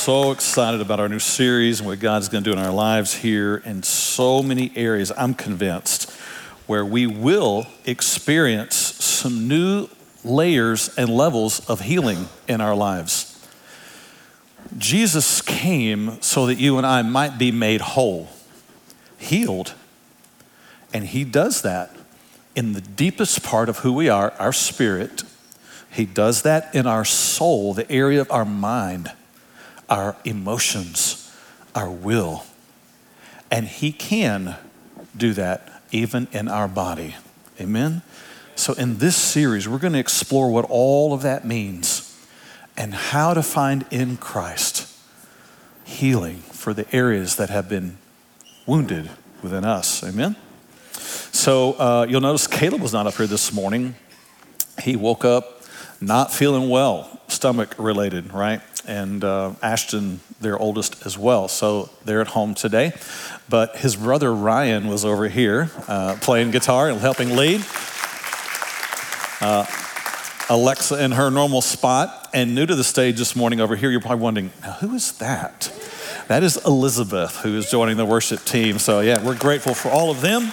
so excited about our new series and what God's going to do in our lives here in so many areas. I'm convinced where we will experience some new layers and levels of healing in our lives. Jesus came so that you and I might be made whole, healed. And He does that in the deepest part of who we are, our spirit. He does that in our soul, the area of our mind, our emotions, our will. And He can do that even in our body. Amen? So, in this series, we're going to explore what all of that means and how to find in Christ healing for the areas that have been wounded within us. Amen? So, uh, you'll notice Caleb was not up here this morning. He woke up not feeling well, stomach related, right? And uh, Ashton, their oldest, as well. So they're at home today. But his brother Ryan was over here uh, playing guitar and helping lead. Uh, Alexa in her normal spot. And new to the stage this morning over here, you're probably wondering, now who is that? That is Elizabeth, who is joining the worship team. So, yeah, we're grateful for all of them.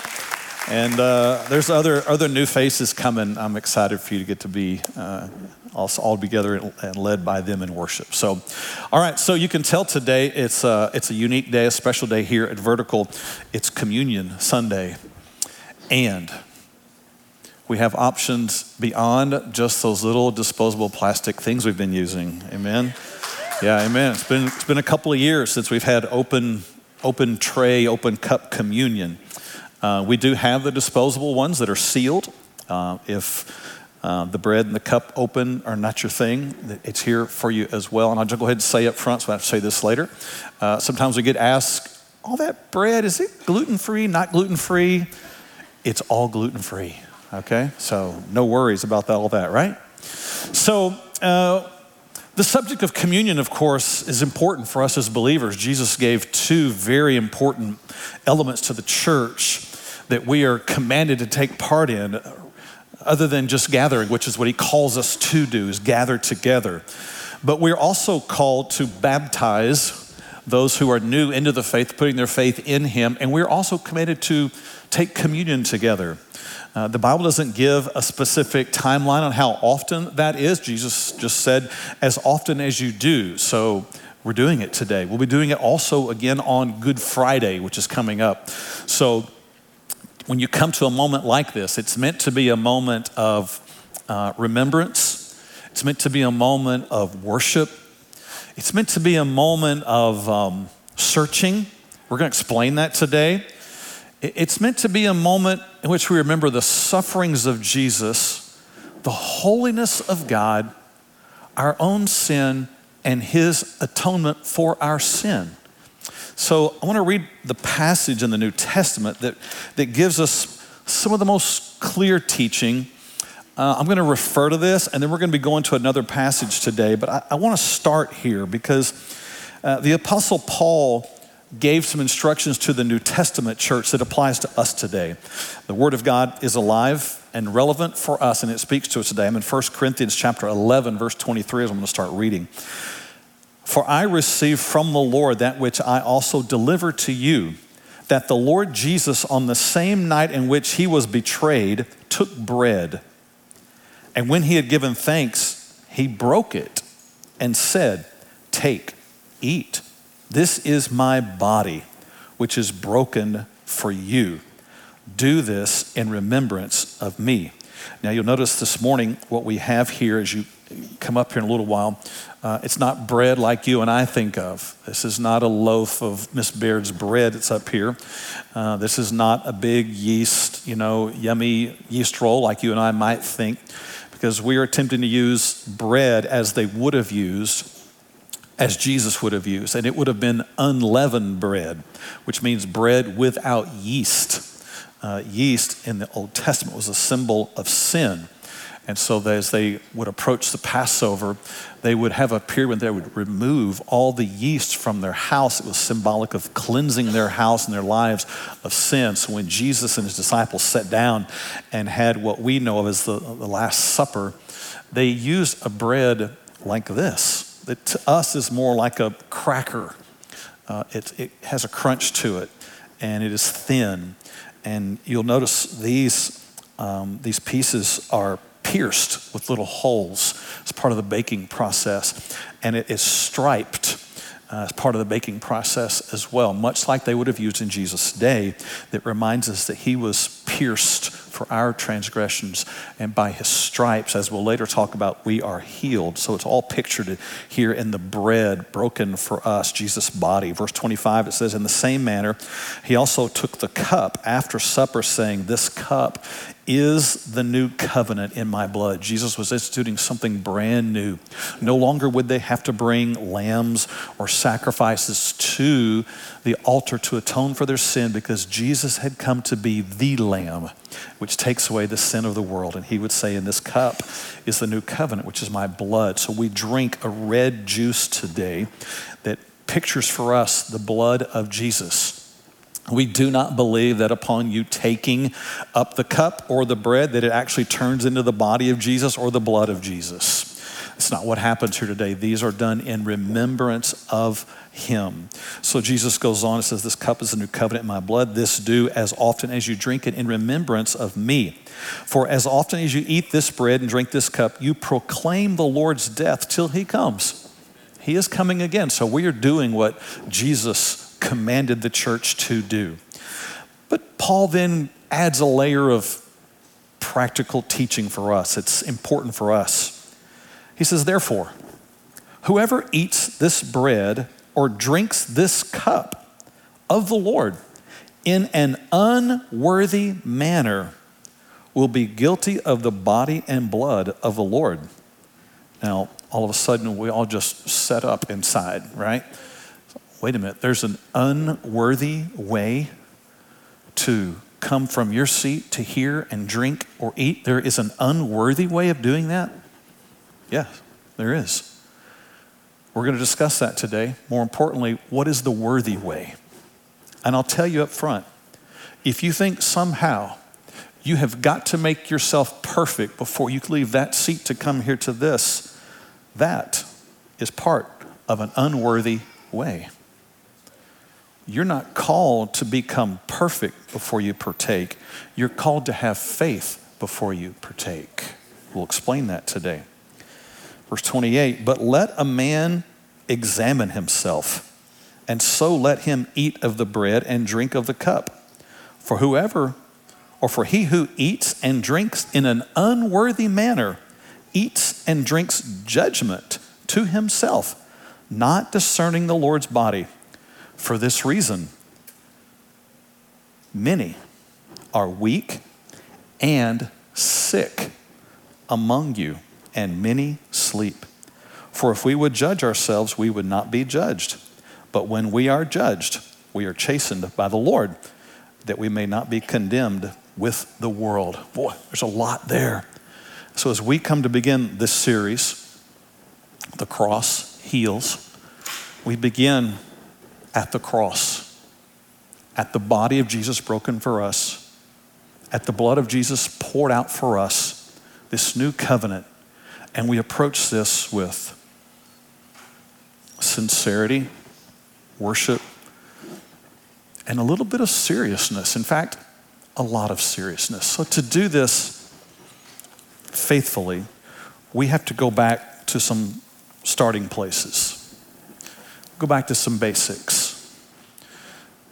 And uh, there's other, other new faces coming. I'm excited for you to get to be uh, all, together and led by them in worship. So, all right, so you can tell today it's a, it's a unique day, a special day here at Vertical. It's Communion Sunday. And we have options beyond just those little disposable plastic things we've been using. Amen. Yeah, amen. It's been it's been a couple of years since we've had open open tray, open cup communion. Uh, we do have the disposable ones that are sealed. Uh, if uh, the bread and the cup open are not your thing, it's here for you as well. And I'll just go ahead and say up front, so I have to say this later. Uh, sometimes we get asked, all that bread, is it gluten free, not gluten free? It's all gluten free. Okay? So no worries about all that, right? So, uh, the subject of communion, of course, is important for us as believers. Jesus gave two very important elements to the church that we are commanded to take part in, other than just gathering, which is what he calls us to do, is gather together. But we're also called to baptize those who are new into the faith, putting their faith in him, and we're also committed to take communion together. Uh, the Bible doesn't give a specific timeline on how often that is. Jesus just said, as often as you do. So we're doing it today. We'll be doing it also again on Good Friday, which is coming up. So when you come to a moment like this, it's meant to be a moment of uh, remembrance, it's meant to be a moment of worship, it's meant to be a moment of um, searching. We're going to explain that today. It's meant to be a moment in which we remember the sufferings of Jesus, the holiness of God, our own sin, and his atonement for our sin. So I want to read the passage in the New Testament that, that gives us some of the most clear teaching. Uh, I'm going to refer to this, and then we're going to be going to another passage today, but I, I want to start here because uh, the Apostle Paul gave some instructions to the New Testament church that applies to us today. The Word of God is alive and relevant for us, and it speaks to us today. I'm in 1 Corinthians chapter 11, verse 23, as I'm going to start reading. For I received from the Lord that which I also deliver to you, that the Lord Jesus, on the same night in which he was betrayed, took bread. And when he had given thanks, he broke it and said, Take, eat. This is my body, which is broken for you. Do this in remembrance of me. Now, you'll notice this morning what we have here as you come up here in a little while. Uh, it's not bread like you and I think of. This is not a loaf of Miss Baird's bread that's up here. Uh, this is not a big yeast, you know, yummy yeast roll like you and I might think, because we are attempting to use bread as they would have used as Jesus would have used, and it would have been unleavened bread, which means bread without yeast. Uh, yeast in the Old Testament was a symbol of sin. And so, as they would approach the Passover, they would have a period when they would remove all the yeast from their house. It was symbolic of cleansing their house and their lives of sin. So, when Jesus and his disciples sat down and had what we know of as the, the Last Supper, they used a bread like this that to us is more like a cracker. Uh, it, it has a crunch to it, and it is thin. And you'll notice these, um, these pieces are pierced with little holes as part of the baking process, and it is striped uh, as part of the baking process as well, much like they would have used in Jesus' day, that reminds us that he was pierced for our transgressions, and by his stripes, as we'll later talk about, we are healed. So it's all pictured here in the bread broken for us, Jesus' body. Verse 25, it says, In the same manner, he also took the cup after supper, saying, This cup is the new covenant in my blood. Jesus was instituting something brand new. No longer would they have to bring lambs or sacrifices to the altar to atone for their sin because Jesus had come to be the lamb which takes away the sin of the world. And he would say, In this cup is the new covenant, which is my blood. So we drink a red juice today that pictures for us the blood of Jesus. We do not believe that upon you taking up the cup or the bread, that it actually turns into the body of Jesus or the blood of Jesus. It's not what happens here today. These are done in remembrance of him. So Jesus goes on and says, This cup is the new covenant in my blood. This do as often as you drink it in remembrance of me. For as often as you eat this bread and drink this cup, you proclaim the Lord's death till he comes. He is coming again. So we are doing what Jesus commanded the church to do. But Paul then adds a layer of practical teaching for us. It's important for us. He says, Therefore, whoever eats this bread or drinks this cup of the Lord in an unworthy manner will be guilty of the body and blood of the Lord. Now, all of a sudden, we all just set up inside, right? Wait a minute, there's an unworthy way to come from your seat to hear and drink or eat? There is an unworthy way of doing that? Yes, there is. We're going to discuss that today. More importantly, what is the worthy way? And I'll tell you up front if you think somehow you have got to make yourself perfect before you leave that seat to come here to this, that is part of an unworthy way. You're not called to become perfect before you partake. You're called to have faith before you partake. We'll explain that today. Verse 28 But let a man examine himself, and so let him eat of the bread and drink of the cup. For whoever, or for he who eats and drinks in an unworthy manner, eats and drinks judgment to himself, not discerning the Lord's body. For this reason, many are weak and sick among you, and many sleep. For if we would judge ourselves, we would not be judged. But when we are judged, we are chastened by the Lord, that we may not be condemned with the world. Boy, there's a lot there. So, as we come to begin this series, The Cross Heals, we begin at the cross, at the body of Jesus broken for us, at the blood of Jesus poured out for us, this new covenant. And we approach this with sincerity, worship, and a little bit of seriousness. In fact, a lot of seriousness. So, to do this faithfully, we have to go back to some starting places. Go back to some basics.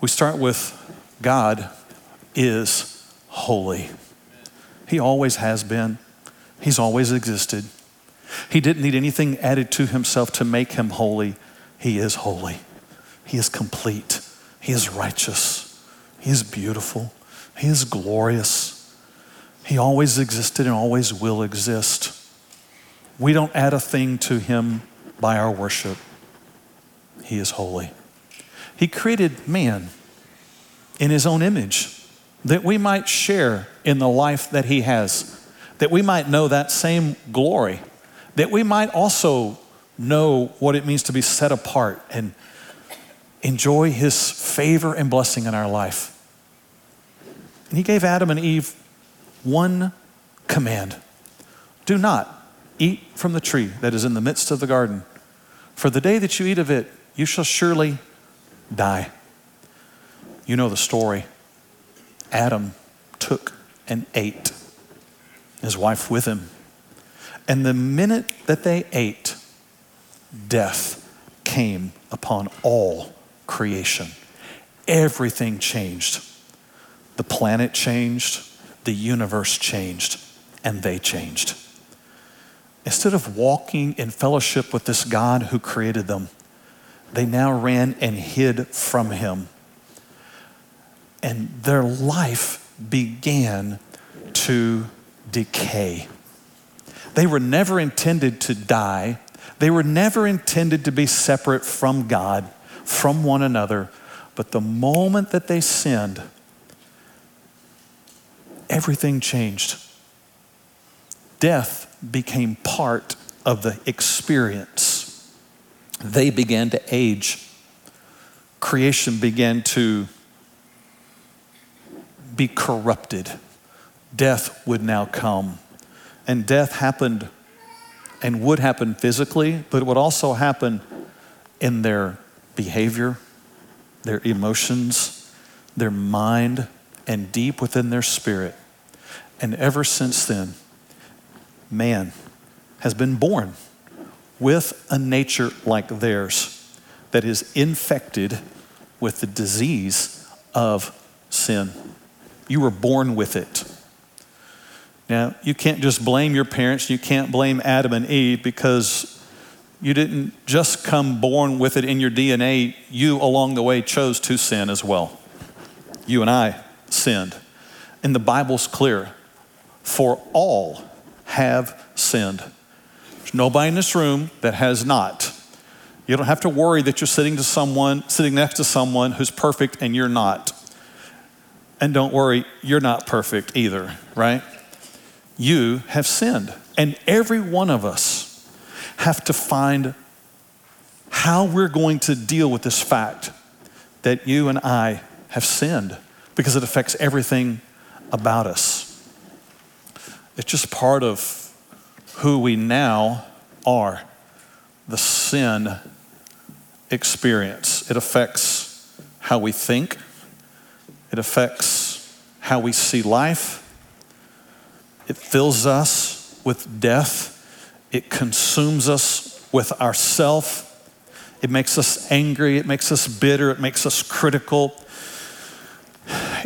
We start with God is holy. He always has been, He's always existed. He didn't need anything added to Himself to make Him holy. He is holy, He is complete, He is righteous, He is beautiful, He is glorious. He always existed and always will exist. We don't add a thing to Him by our worship. He is holy. He created man in his own image that we might share in the life that he has, that we might know that same glory, that we might also know what it means to be set apart and enjoy his favor and blessing in our life. And he gave Adam and Eve one command do not eat from the tree that is in the midst of the garden, For the day that you eat of it, you shall surely die. You know the story. Adam took and ate, his wife with him. And the minute that they ate, death came upon all creation. Everything changed. The planet changed, the universe changed, and they changed. Instead of walking in fellowship with this God who created them, they now ran and hid from him. And their life began to decay. They were never intended to die. They were never intended to be separate from God, from one another. But the moment that they sinned, everything changed. Death became part of the experience. They began to age. Creation began to be corrupted. Death would now come. And death happened and would happen physically, but it would also happen in their behavior, their emotions, their mind, and deep within their spirit. And ever since then, man has been born with a nature like theirs that is infected with the disease of sin. You were born with it. Now, you can't just blame your parents, you can't blame Adam and Eve because you didn't just come born with it in your DNA. You, along the way, chose to sin as well. You and I sinned. And the Bible's clear for all have sinned. Nobody in this room that has not. You don't have to worry that you're sitting to someone, sitting next to someone who's perfect and you're not. And don't worry, you're not perfect either, right? You have sinned. And every one of us have to find how we're going to deal with this fact that you and I have sinned because it affects everything about us. It's just part of who we now are the sin experience. It affects how we think, it affects how we see life, it fills us with death, it consumes us with ourself. It makes us angry, it makes us bitter, it makes us critical,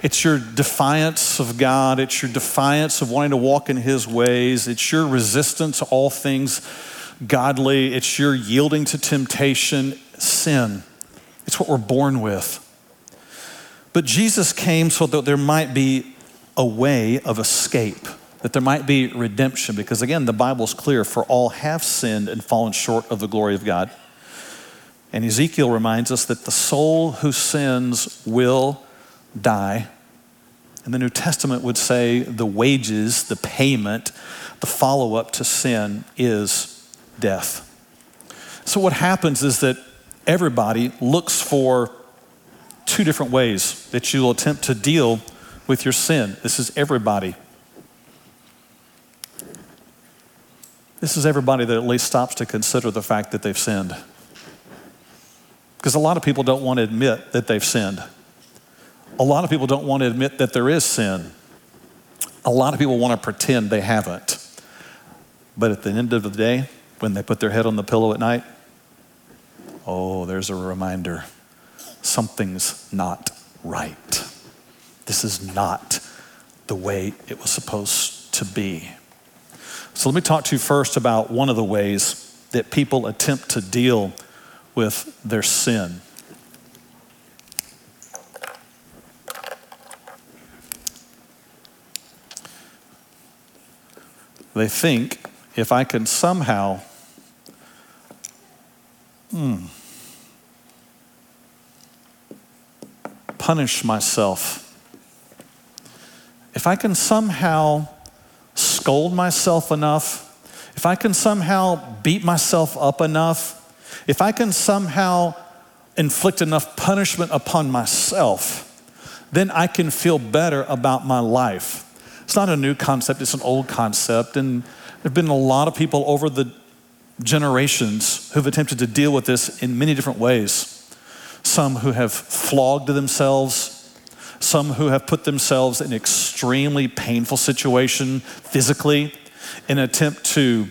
it's your defiance of God. It's your defiance of wanting to walk in His ways. It's your resistance to all things godly. It's your yielding to temptation, sin. It's what we're born with. But Jesus came so that there might be a way of escape, that there might be redemption, because again, the Bible's clear for all have sinned and fallen short of the glory of God. And Ezekiel reminds us that the soul who sins will die. And the New Testament would say the wages, the payment, the follow up to sin is death. So, what happens is that everybody looks for two different ways that you'll attempt to deal with your sin. This is everybody. This is everybody that at least stops to consider the fact that they've sinned. Because a lot of people don't want to admit that they've sinned. A lot of people don't want to admit that there is sin. A lot of people want to pretend they haven't. But at the end of the day, when they put their head on the pillow at night, oh, there's a reminder something's not right. This is not the way it was supposed to be. So let me talk to you first about one of the ways that people attempt to deal with their sin. They think if I can somehow hmm, punish myself, if I can somehow scold myself enough, if I can somehow beat myself up enough, if I can somehow inflict enough punishment upon myself, then I can feel better about my life. It's not a new concept, it's an old concept. And there have been a lot of people over the generations who've attempted to deal with this in many different ways. Some who have flogged themselves, some who have put themselves in extremely painful situation physically in an attempt to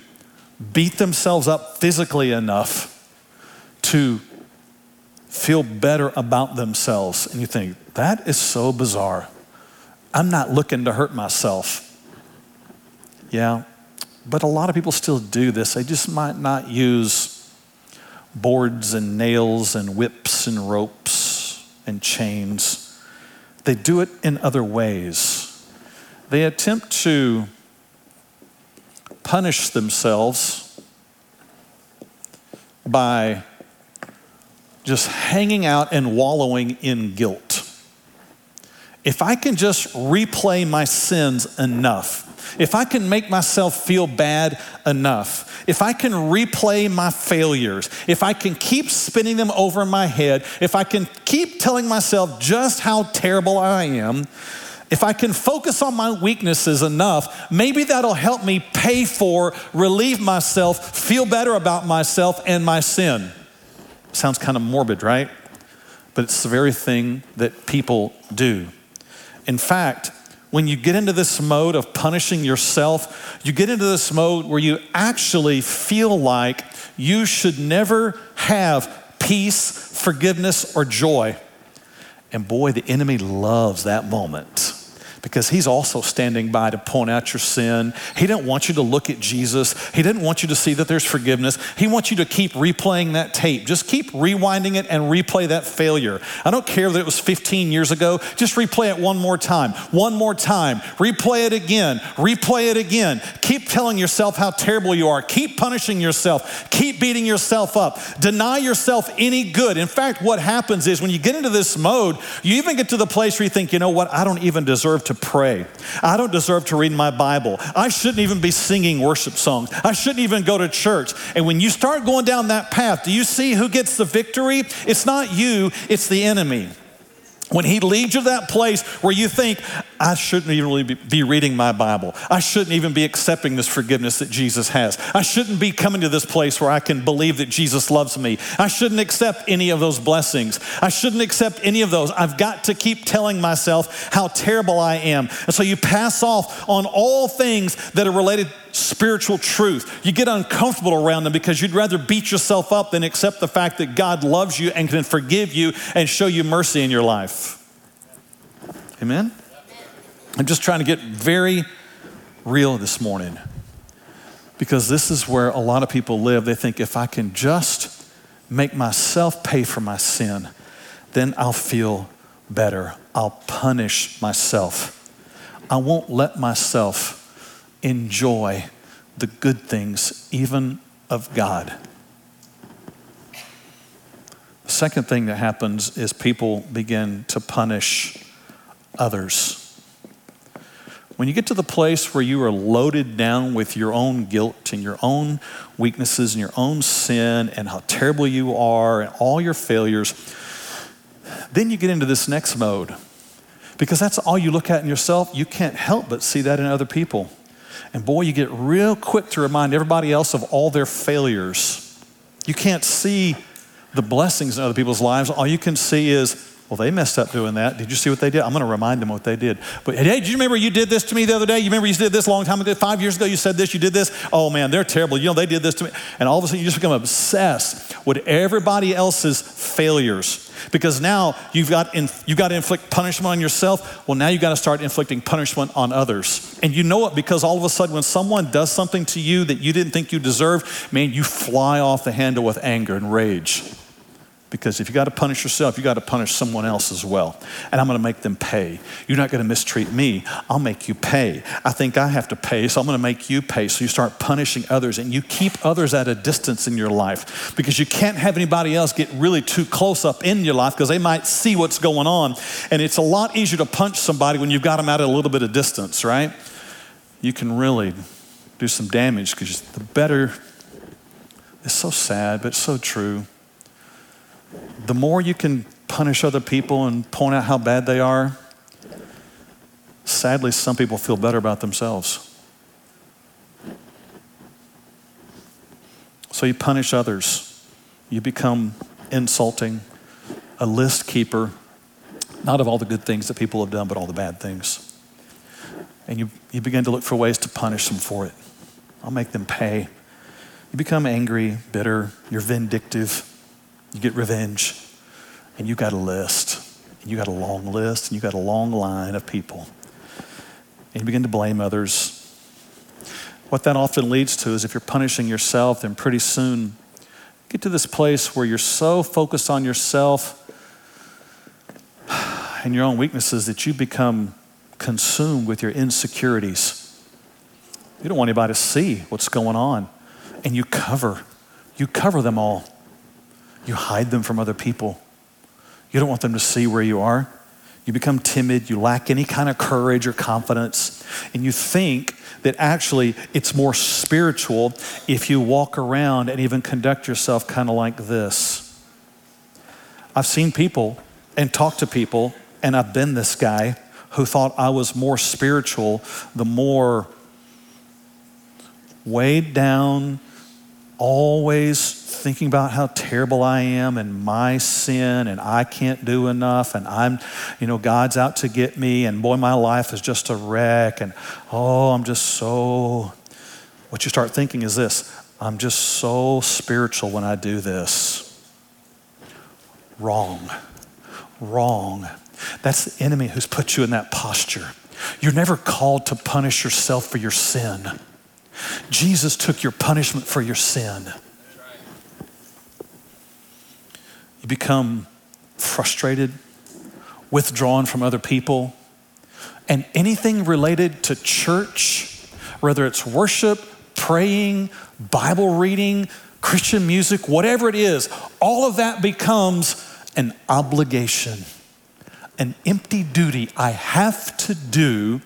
beat themselves up physically enough to feel better about themselves. And you think, that is so bizarre. I'm not looking to hurt myself. Yeah, but a lot of people still do this. They just might not use boards and nails and whips and ropes and chains. They do it in other ways. They attempt to punish themselves by just hanging out and wallowing in guilt. If I can just replay my sins enough, if I can make myself feel bad enough, if I can replay my failures, if I can keep spinning them over my head, if I can keep telling myself just how terrible I am, if I can focus on my weaknesses enough, maybe that'll help me pay for, relieve myself, feel better about myself and my sin. Sounds kind of morbid, right? But it's the very thing that people do. In fact, when you get into this mode of punishing yourself, you get into this mode where you actually feel like you should never have peace, forgiveness, or joy. And boy, the enemy loves that moment because he's also standing by to point out your sin. He didn't want you to look at Jesus. He didn't want you to see that there's forgiveness. He wants you to keep replaying that tape. Just keep rewinding it and replay that failure. I don't care that it was 15 years ago. Just replay it one more time. One more time. Replay it again. Replay it again. Keep telling yourself how terrible you are. Keep punishing yourself. Keep beating yourself up. Deny yourself any good. In fact, what happens is when you get into this mode, you even get to the place where you think, you know what, I don't even deserve to pray. I don't deserve to read my Bible. I shouldn't even be singing worship songs. I shouldn't even go to church. And when you start going down that path, do you see who gets the victory? It's not you, it's the enemy. When he leads you to that place where you think, I shouldn't even really be reading my Bible. I shouldn't even be accepting this forgiveness that Jesus has. I shouldn't be coming to this place where I can believe that Jesus loves me. I shouldn't accept any of those blessings. I shouldn't accept any of those. I've got to keep telling myself how terrible I am. And so you pass off on all things that are related spiritual truth. You get uncomfortable around them because you'd rather beat yourself up than accept the fact that God loves you and can forgive you and show you mercy in your life. Amen? I'm just trying to get very real this morning because this is where a lot of people live. They think if I can just make myself pay for my sin, then I'll feel better. I'll punish myself. I won't let myself enjoy the good things, even of God. The second thing that happens is people begin to punish others. When you get to the place where you are loaded down with your own guilt and your own weaknesses and your own sin and how terrible you are and all your failures, then you get into this next mode. Because that's all you look at in yourself, you can't help but see that in other people. And boy, you get real quick to remind everybody else of all their failures. You can't see the blessings in other people's lives. All you can see is, well, they messed up doing that. Did you see what they did? I'm going to remind them what they did. But hey, do you remember you did this to me the other day? You remember you did this a long time ago? Five years ago, you said this, you did this? Oh man, they're terrible. You know, they did this to me. And all of a sudden, you just become obsessed with everybody else's failures. Because now you've got, in, you've got to inflict punishment on yourself. Well, now you've got to start inflicting punishment on others. And you know it because all of a sudden, when someone does something to you that you didn't think you deserved, man, you fly off the handle with anger and rage. Because if you got to punish yourself, you got to punish someone else as well. And I'm going to make them pay. You're not going to mistreat me. I'll make you pay. I think I have to pay, so I'm going to make you pay. So you start punishing others and you keep others at a distance in your life because you can't have anybody else get really too close up in your life because they might see what's going on. And it's a lot easier to punch somebody when you've got them at a little bit of distance, right? You can really do some damage because the better, it's so sad, but so true the more you can punish other people and point out how bad they are, sadly, some people feel better about themselves. So you punish others. You become insulting, a list keeper, not of all the good things that people have done, but all the bad things. And you, you begin to look for ways to punish them for it. I'll make them pay. You become angry, bitter, you're vindictive, you get revenge, and you got a list. And you got a long list, and you got a long line of people. And you begin to blame others. What that often leads to is if you're punishing yourself, then pretty soon get to this place where you're so focused on yourself and your own weaknesses that you become consumed with your insecurities. You don't want anybody to see what's going on. And you cover, you cover them all. You hide them from other people. You don't want them to see where you are. You become timid, you lack any kind of courage or confidence, and you think that actually it's more spiritual if you walk around and even conduct yourself kind of like this. I've seen people and talked to people, and I've been this guy who thought I was more spiritual the more weighed down, always thinking about how terrible I am and my sin and I can't do enough and I'm, you know, God's out to get me and boy, my life is just a wreck and oh, I'm just so. What you start thinking is this I'm just so spiritual when I do this. Wrong. Wrong. That's the enemy who's put you in that posture. You're never called to punish yourself for your sin. Jesus took your punishment for your sin. You become frustrated, withdrawn from other people, and anything related to church, whether it's worship, praying, Bible reading, Christian music, whatever it is, all of that becomes an obligation, an empty duty I have to do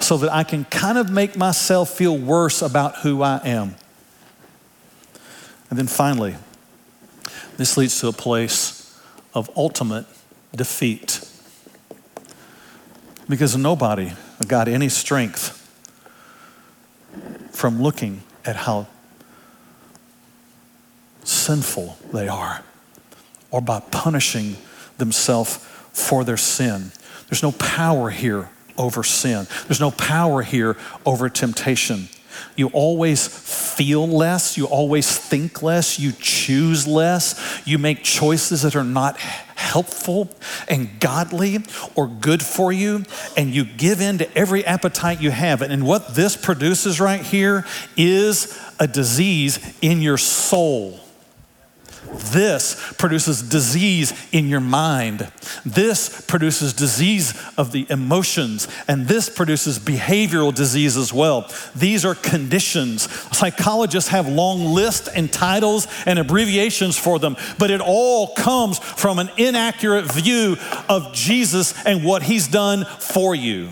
so that I can kind of make myself feel worse about who I am. And then finally, this leads to a place of ultimate defeat. Because nobody got any strength from looking at how sinful they are or by punishing themselves for their sin. There's no power here over sin. There's no power here over temptation. You always feel less, you always think less, you choose less, you make choices that are not helpful and godly or good for you, and you give in to every appetite you have. And what this produces right here is a disease in your soul. This produces disease in your mind. This produces disease of the emotions. And this produces behavioral disease as well. These are conditions. Psychologists have long lists and titles and abbreviations for them, but it all comes from an inaccurate view of Jesus and what he's done for you.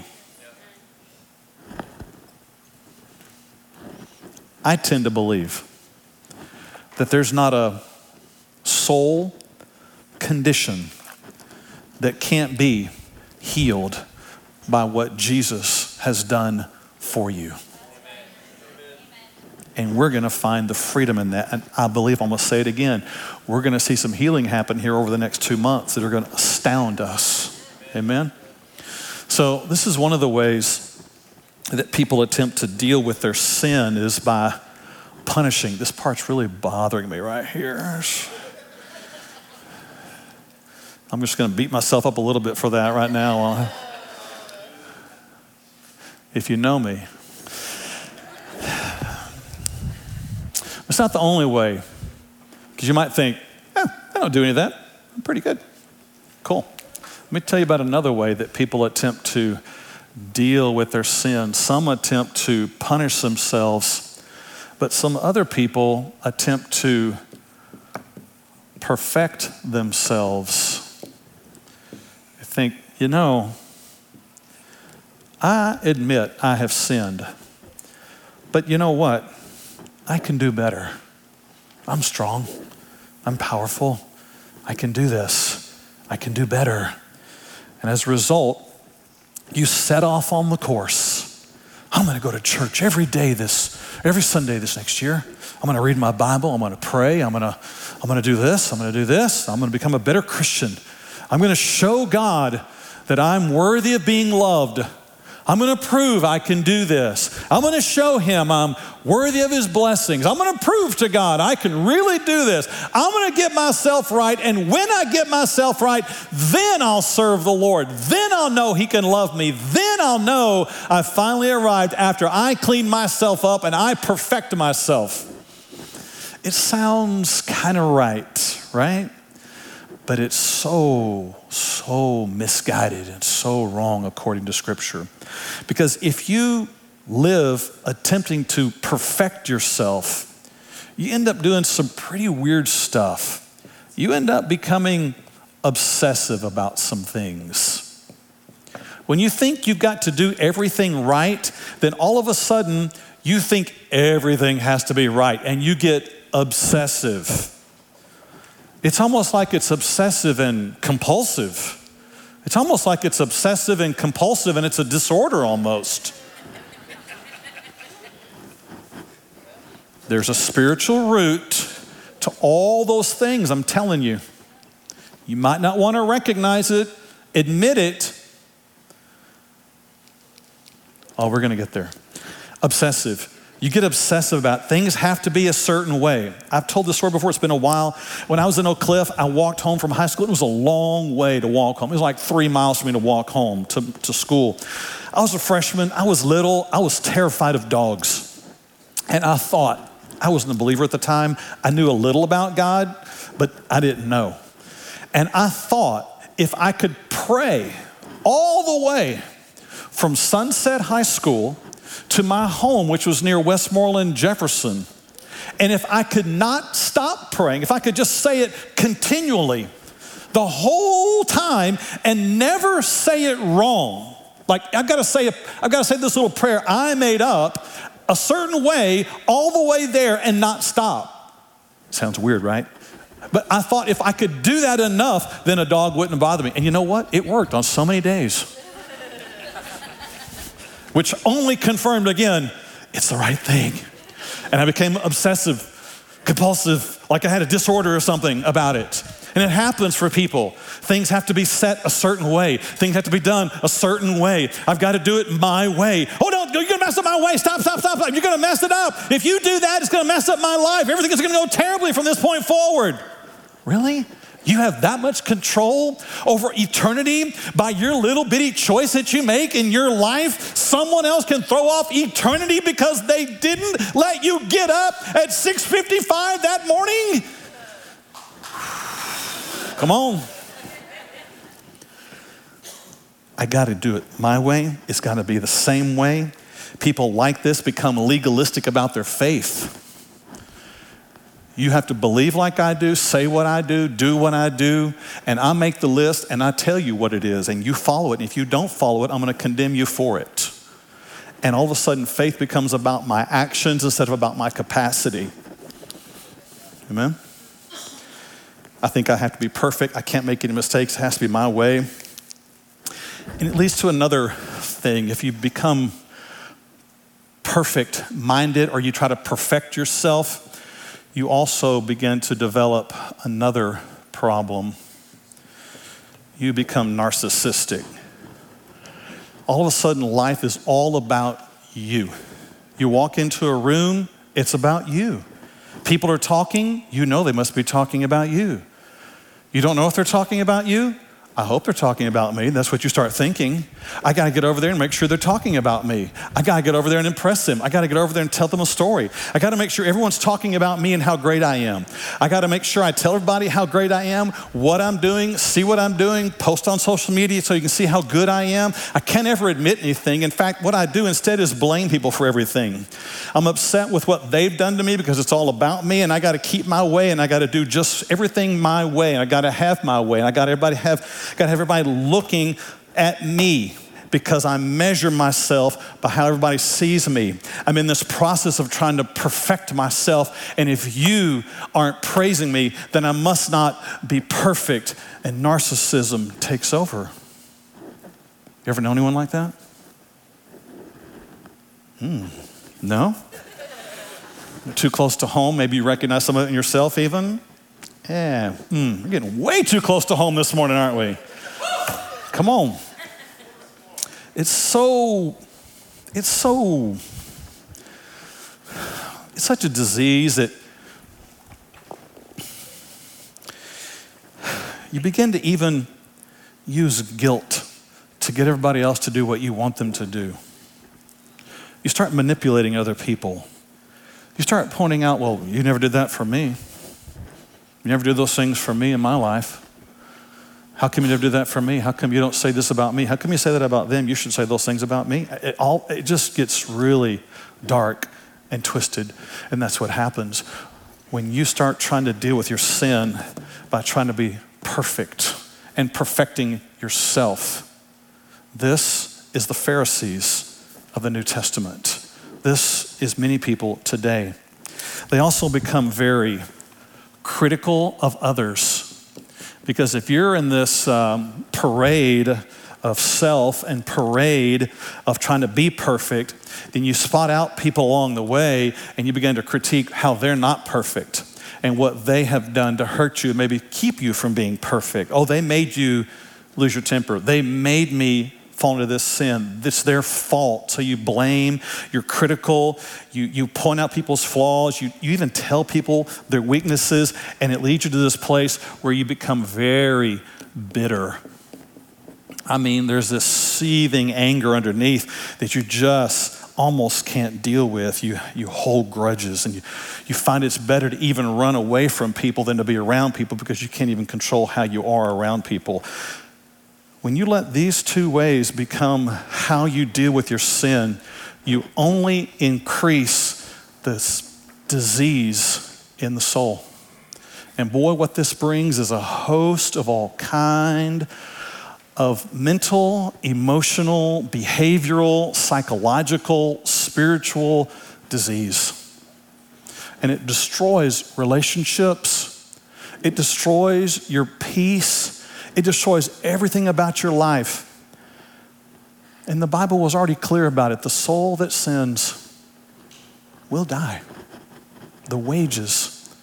I tend to believe that there's not a soul condition that can't be healed by what Jesus has done for you. And we're going to find the freedom in that. And I believe, I'm going to say it again, we're going to see some healing happen here over the next two months that are going to astound us. Amen? So, this is one of the ways that people attempt to deal with their sin is by punishing. This part's really bothering me right here. I'm just going to beat myself up a little bit for that right now. If you know me, it's not the only way. Because you might think, eh, I don't do any of that. I'm pretty good. Cool. Let me tell you about another way that people attempt to deal with their sin. Some attempt to punish themselves, but some other people attempt to perfect themselves you know, I admit I have sinned, but you know what? I can do better. I'm strong. I'm powerful. I can do this. I can do better. And as a result, you set off on the course. I'm going to go to church every day this, every Sunday this next year. I'm going to read my Bible. I'm going to pray. I'm going to, I'm going to do this. I'm going to do this. I'm going to become a better Christian. I'm going to show God that I'm worthy of being loved. I'm going to prove I can do this. I'm going to show him I'm worthy of his blessings. I'm going to prove to God I can really do this. I'm going to get myself right. And when I get myself right, then I'll serve the Lord. Then I'll know he can love me. Then I'll know I finally arrived after I clean myself up and I perfect myself. It sounds kind of right, right? But it's so, so misguided and so wrong according to Scripture. Because if you live attempting to perfect yourself, you end up doing some pretty weird stuff. You end up becoming obsessive about some things. When you think you've got to do everything right, then all of a sudden you think everything has to be right and you get obsessive. It's almost like it's obsessive and compulsive. It's almost like it's obsessive and compulsive and it's a disorder almost. There's a spiritual root to all those things, I'm telling you. You might not want to recognize it, admit it. Oh, we're going to get there. Obsessive. You get obsessive about things have to be a certain way. I've told this story before, it's been a while. When I was in Oak Cliff, I walked home from high school. It was a long way to walk home. It was like three miles for me to walk home to, to school. I was a freshman, I was little, I was terrified of dogs. And I thought, I wasn't a believer at the time. I knew a little about God, but I didn't know. And I thought if I could pray all the way from Sunset High School to my home, which was near Westmoreland, Jefferson. And if I could not stop praying, if I could just say it continually the whole time and never say it wrong, like I've got to say, I've got to say this little prayer I made up a certain way all the way there and not stop. Sounds weird, right? But I thought if I could do that enough, then a dog wouldn't bother me. And you know what? It worked on so many days which only confirmed again it's the right thing. And I became obsessive, compulsive, like I had a disorder or something about it. And it happens for people. Things have to be set a certain way. Things have to be done a certain way. I've got to do it my way. Oh, no, you're to mess up my way. Stop, stop, stop. You're to mess it up. If you do that, it's to mess up my life. Everything is to go terribly from this point forward. Really? You have that much control over eternity by your little bitty choice that you make in your life. Someone else can throw off eternity because they didn't let you get up at 6:55 that morning. Come on. I got to do it my way. It's got to be the same way. People like this become legalistic about their faith. You have to believe like I do, say what I do, do what I do, and I make the list and I tell you what it is, and you follow it. And if you don't follow it, I'm going to condemn you for it. And all of a sudden, faith becomes about my actions instead of about my capacity. Amen? I think I have to be perfect. I can't make any mistakes. It has to be my way. And it leads to another thing. If you become perfect minded or you try to perfect yourself, you also begin to develop another problem. You become narcissistic. All of a sudden, life is all about you. You walk into a room, it's about you. People are talking, you know they must be talking about you. You don't know if they're talking about you? I hope they're talking about me. That's what you start thinking. I got to get over there and make sure they're talking about me. I got to get over there and impress them. I got to get over there and tell them a story. I got to make sure everyone's talking about me and how great I am. I got to make sure I tell everybody how great I am, what I'm doing, see what I'm doing, post on social media so you can see how good I am. I can't ever admit anything. In fact, what I do instead is blame people for everything. I'm upset with what they've done to me because it's all about me and I got to keep my way and I got to do just everything my way and I got to have my way and I got everybody have got everybody looking at me because I measure myself by how everybody sees me. I'm in this process of trying to perfect myself. And if you aren't praising me, then I must not be perfect. And narcissism takes over. You ever know anyone like that? Hmm. No? too close to home. Maybe you recognize some of it in yourself, even. Yeah, mm, we're getting way too close to home this morning, aren't we? Come on. It's so, it's so, it's such a disease that you begin to even use guilt to get everybody else to do what you want them to do. You start manipulating other people. You start pointing out, well, you never did that for me. You never did those things for me in my life. How come you never do that for me? How come you don't say this about me? How come you say that about them? You should say those things about me. It, all, it just gets really dark and twisted. And that's what happens when you start trying to deal with your sin by trying to be perfect and perfecting yourself. This is the Pharisees of the New Testament. This is many people today. They also become very critical of others. Because if you're in this um, parade of self and parade of trying to be perfect, then you spot out people along the way and you begin to critique how they're not perfect and what they have done to hurt you, maybe keep you from being perfect. Oh, they made you lose your temper. They made me fall into this sin. It's their fault. So you blame, you're critical, you, you point out people's flaws, you, you even tell people their weaknesses, and it leads you to this place where you become very bitter. I mean, there's this seething anger underneath that you just almost can't deal with. You, you hold grudges and you, you find it's better to even run away from people than to be around people because you can't even control how you are around people. When you let these two ways become how you deal with your sin, you only increase this disease in the soul. And boy, what this brings is a host of all kind of mental, emotional, behavioral, psychological, spiritual disease. And it destroys relationships. It destroys your peace it destroys everything about your life. And the Bible was already clear about it. The soul that sins will die. The wages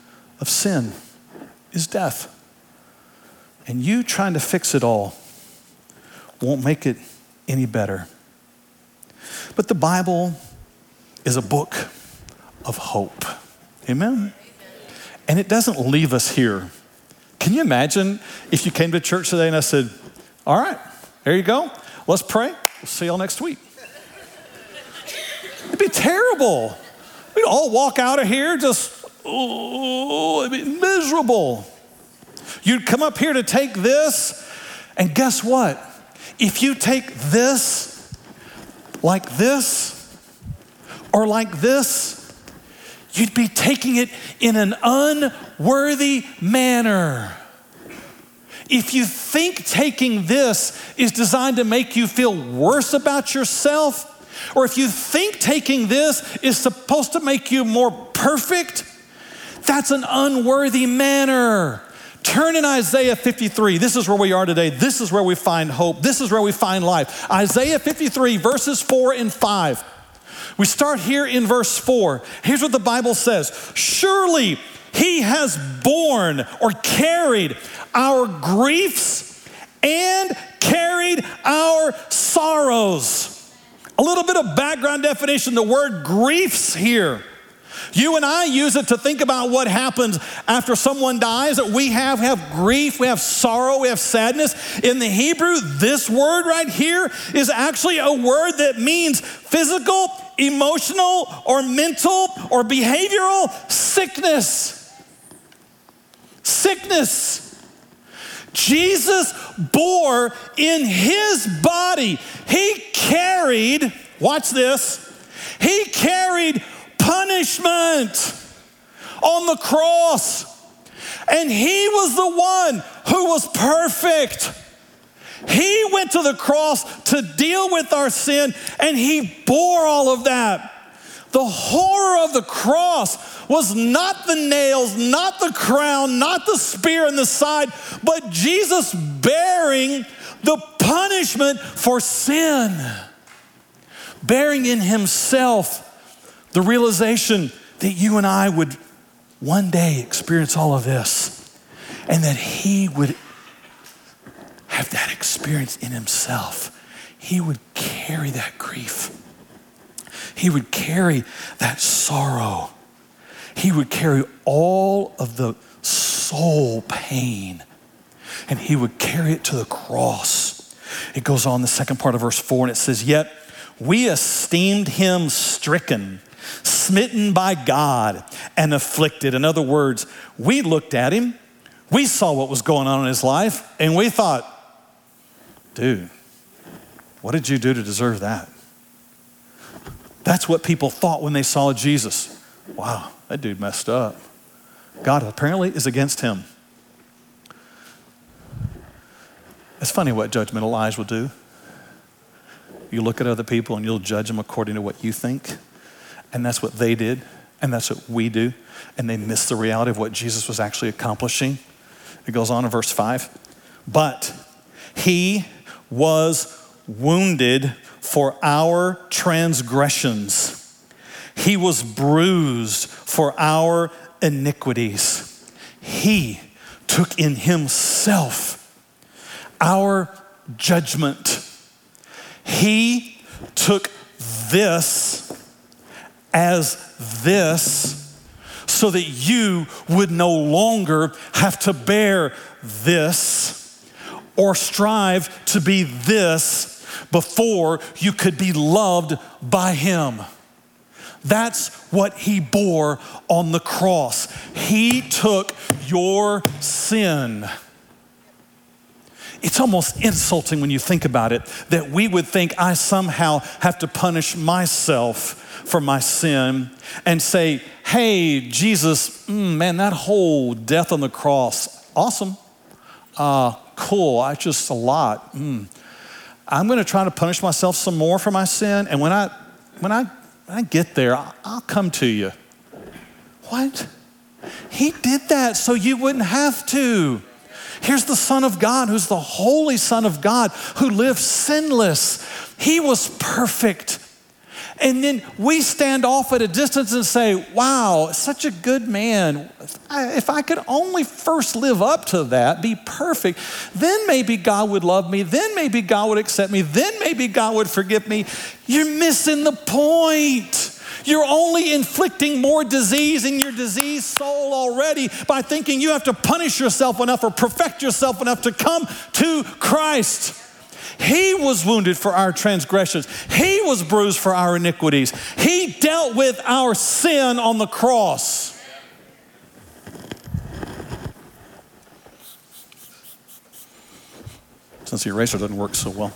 of sin is death. And you trying to fix it all won't make it any better. But the Bible is a book of hope. Amen? And it doesn't leave us here can you imagine if you came to church today and I said, All right, there you go. Let's pray. We'll see y'all next week. It'd be terrible. We'd all walk out of here just, oh, it'd be miserable. You'd come up here to take this, and guess what? If you take this, like this, or like this, you'd be taking it in an unworthy manner. If you think taking this is designed to make you feel worse about yourself, or if you think taking this is supposed to make you more perfect, that's an unworthy manner. Turn in Isaiah 53. This is where we are today. This is where we find hope. This is where we find life. Isaiah 53, verses 4 and 5. We start here in verse 4. Here's what the Bible says Surely he has borne or carried our griefs and carried our sorrows. A little bit of background definition the word griefs here. You and I use it to think about what happens after someone dies. That we have have grief, we have sorrow, we have sadness. In the Hebrew, this word right here is actually a word that means physical emotional or mental or behavioral sickness. Sickness. Jesus bore in his body, he carried, watch this, he carried punishment on the cross. And he was the one who was perfect. He went to the cross to deal with our sin and he bore all of that. The horror of the cross was not the nails, not the crown, not the spear in the side, but Jesus bearing the punishment for sin. Bearing in himself the realization that you and I would one day experience all of this and that He would have that experience in Himself. He would carry that grief, He would carry that sorrow, He would carry all of the soul pain, and He would carry it to the cross. It goes on the second part of verse 4 and it says, Yet we esteemed him stricken, smitten by God, and afflicted. In other words, we looked at him, we saw what was going on in his life, and we thought, dude, what did you do to deserve that? That's what people thought when they saw Jesus. Wow, that dude messed up. God apparently is against him. It's funny what judgmental eyes will do. You look at other people and you'll judge them according to what you think. And that's what they did. And that's what we do. And they miss the reality of what Jesus was actually accomplishing. It goes on in verse 5. But he was wounded for our transgressions, he was bruised for our iniquities. He took in himself our judgment. He took this as this so that you would no longer have to bear this or strive to be this before you could be loved by Him. That's what He bore on the cross. He took your sin. It's almost insulting when you think about it that we would think I somehow have to punish myself for my sin and say, hey, Jesus, mm, man, that whole death on the cross, awesome. Uh, cool. I just a lot. Mm. I'm going to try to punish myself some more for my sin. And when I, when I, when I get there, I'll, I'll come to you. What? He did that so you wouldn't have to. Here's the Son of God, who's the Holy Son of God, who lived sinless. He was perfect. And then we stand off at a distance and say, wow, such a good man. If I could only first live up to that, be perfect, then maybe God would love me. Then maybe God would accept me. Then maybe God would forgive me. You're missing the point. You're only inflicting more disease in your diseased soul already by thinking you have to punish yourself enough or perfect yourself enough to come to Christ. He was wounded for our transgressions. He was bruised for our iniquities. He dealt with our sin on the cross. Since the eraser doesn't work so well.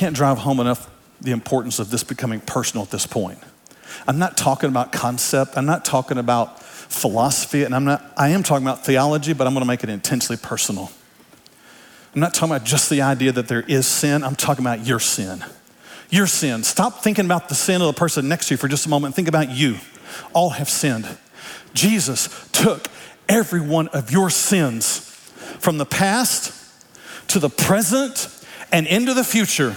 Can't drive home enough the importance of this becoming personal at this point. I'm not talking about concept, I'm not talking about philosophy, and I'm not, I am talking about theology, but I'm gonna make it intensely personal. I'm not talking about just the idea that there is sin, I'm talking about your sin. Your sin. Stop thinking about the sin of the person next to you for just a moment. Think about you. All have sinned. Jesus took every one of your sins from the past to the present and into the future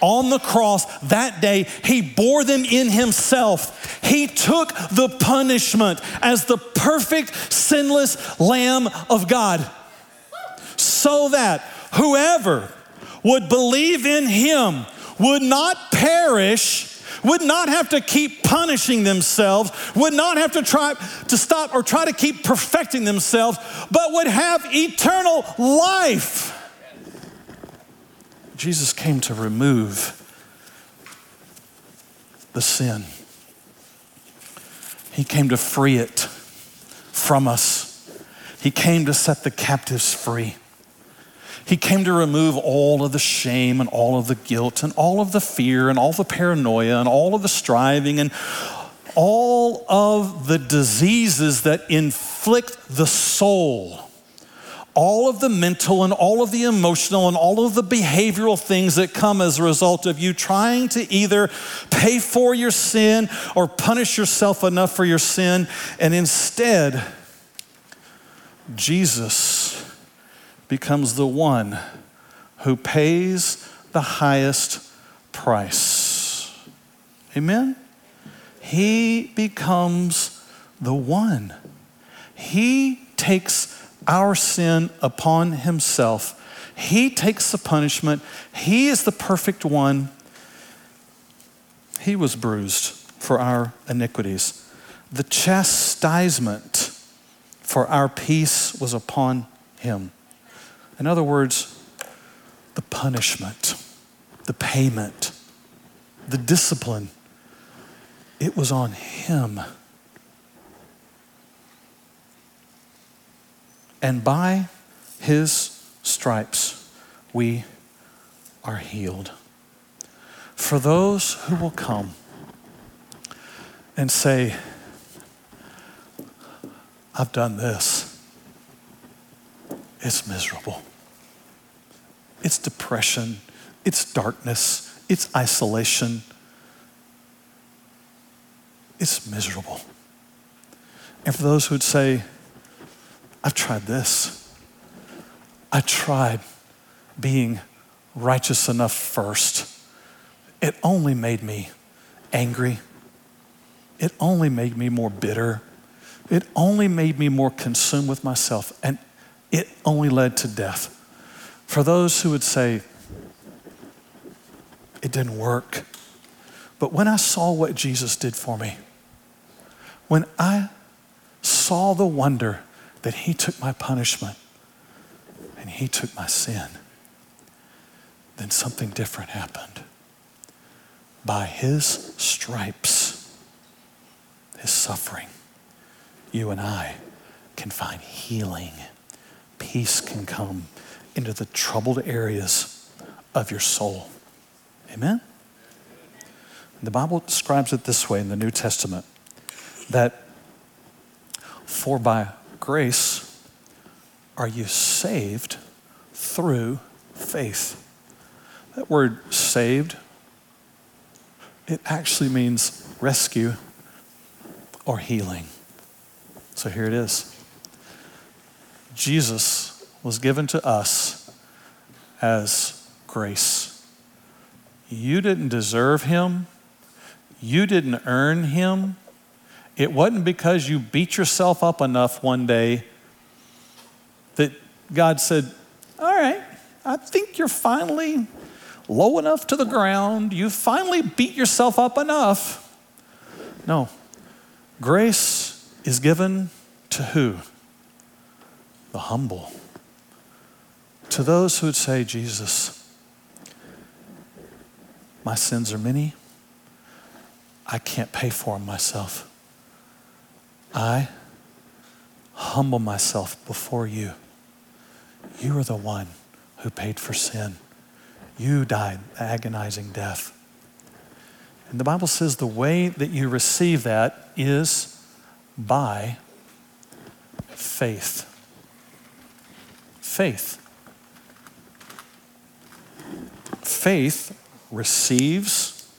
on the cross that day, he bore them in himself. He took the punishment as the perfect, sinless Lamb of God, so that whoever would believe in him would not perish would not have to keep punishing themselves, would not have to try to stop or try to keep perfecting themselves, but would have eternal life. Jesus came to remove the sin. He came to free it from us. He came to set the captives free. He came to remove all of the shame and all of the guilt and all of the fear and all the paranoia and all of the striving and all of the diseases that inflict the soul all of the mental and all of the emotional and all of the behavioral things that come as a result of you trying to either pay for your sin or punish yourself enough for your sin. And instead, Jesus becomes the one who pays the highest price. Amen? He becomes the one. He takes our sin upon himself. He takes the punishment. He is the perfect one. He was bruised for our iniquities. The chastisement for our peace was upon him. In other words, the punishment, the payment, the discipline, it was on him. And by his stripes, we are healed. For those who will come and say, I've done this, it's miserable. It's depression, it's darkness, it's isolation, it's miserable. And for those who would say, I've tried this. I tried being righteous enough first. It only made me angry. It only made me more bitter. It only made me more consumed with myself. And it only led to death. For those who would say, it didn't work. But when I saw what Jesus did for me, when I saw the wonder that He took my punishment and He took my sin, then something different happened. By His stripes, His suffering, you and I can find healing. Peace can come into the troubled areas of your soul. Amen? The Bible describes it this way in the New Testament that for by grace are you saved through faith. That word saved, it actually means rescue or healing. So here it is. Jesus was given to us as grace. You didn't deserve him. You didn't earn him. It wasn't because you beat yourself up enough one day that God said, All right, I think you're finally low enough to the ground. You finally beat yourself up enough. No. Grace is given to who? The humble. To those who would say, Jesus, my sins are many. I can't pay for them myself. I humble myself before you. You are the one who paid for sin. You died the agonizing death. And the Bible says the way that you receive that is by faith. Faith. Faith receives,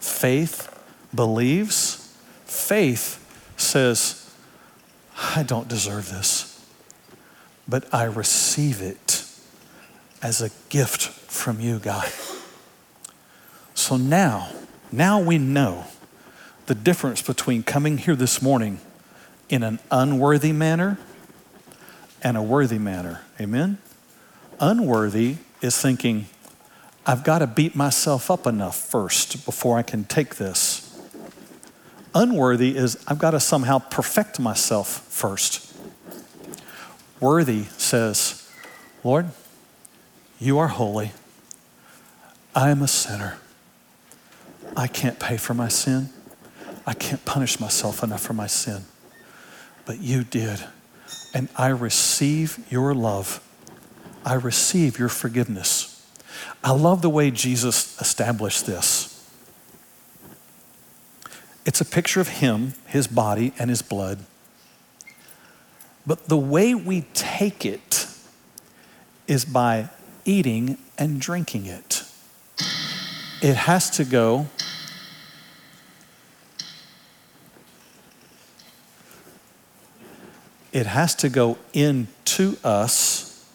faith believes, faith says, I don't deserve this, but I receive it as a gift from you, God. So now, now we know the difference between coming here this morning in an unworthy manner and a worthy manner. Amen? Unworthy is thinking, I've got to beat myself up enough first before I can take this. Unworthy is I've got to somehow perfect myself first. Worthy says, Lord, you are holy. I am a sinner. I can't pay for my sin. I can't punish myself enough for my sin. But you did. And I receive your love. I receive your forgiveness. I love the way Jesus established this. It's a picture of him, his body, and his blood. But the way we take it is by eating and drinking it. It has to go it has to go into us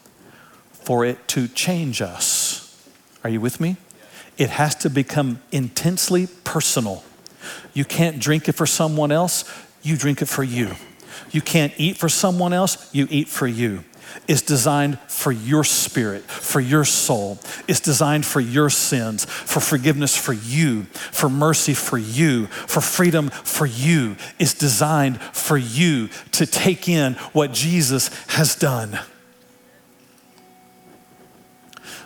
for it to change us. Are you with me? it has to become intensely personal. You can't drink it for someone else, you drink it for you. You can't eat for someone else, you eat for you. It's designed for your spirit, for your soul. It's designed for your sins, for forgiveness for you, for mercy for you, for freedom for you. It's designed for you to take in what Jesus has done.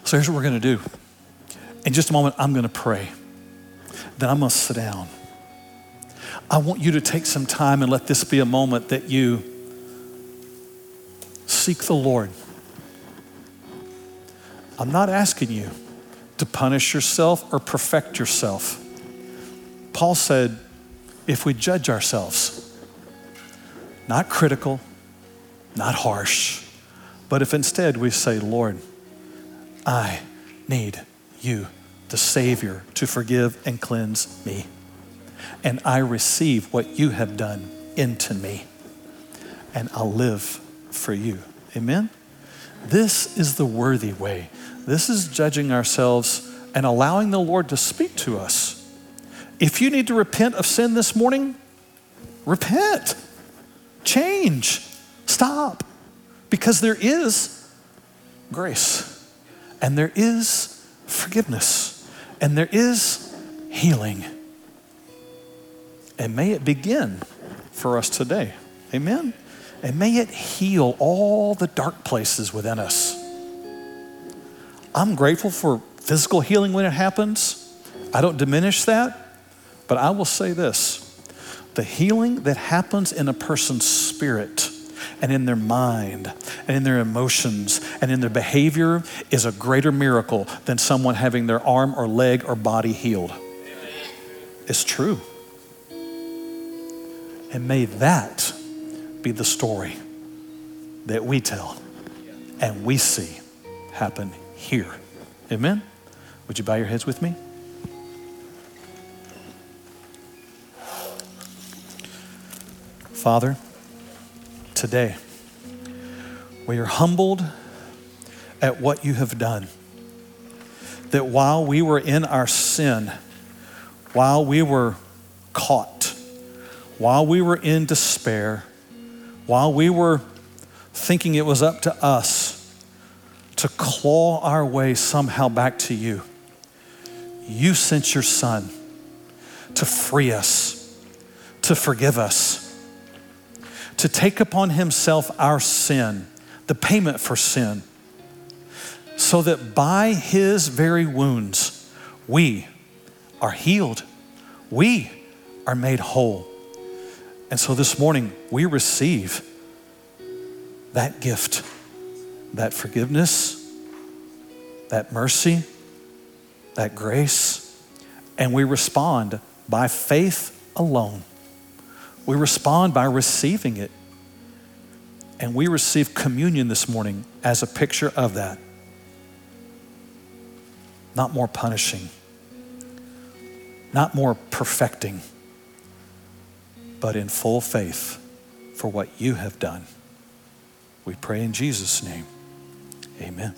So here's what we're going to do. In just a moment, I'm going to pray. Then I'm going to sit down. I want you to take some time and let this be a moment that you seek the Lord. I'm not asking you to punish yourself or perfect yourself. Paul said, if we judge ourselves, not critical, not harsh, but if instead we say, Lord, I need you, the Savior, to forgive and cleanse me. And I receive what you have done into me. And I'll live for you. Amen? This is the worthy way. This is judging ourselves and allowing the Lord to speak to us. If you need to repent of sin this morning, repent, change, stop, because there is grace and there is forgiveness and there is healing. And may it begin for us today. Amen. And may it heal all the dark places within us. I'm grateful for physical healing when it happens. I don't diminish that, but I will say this the healing that happens in a person's spirit and in their mind and in their emotions and in their behavior is a greater miracle than someone having their arm or leg or body healed. It's true. And may that be the story that we tell and we see happen here. Amen? Would you bow your heads with me? Father, today we are humbled at what you have done. That while we were in our sin, while we were caught, while we were in despair, while we were thinking it was up to us to claw our way somehow back to you, you sent your son to free us, to forgive us, to take upon himself our sin, the payment for sin, so that by his very wounds we are healed, we are made whole. And so this morning, we receive that gift, that forgiveness, that mercy, that grace, and we respond by faith alone. We respond by receiving it. And we receive communion this morning as a picture of that. Not more punishing, not more perfecting but in full faith for what you have done. We pray in Jesus' name. Amen.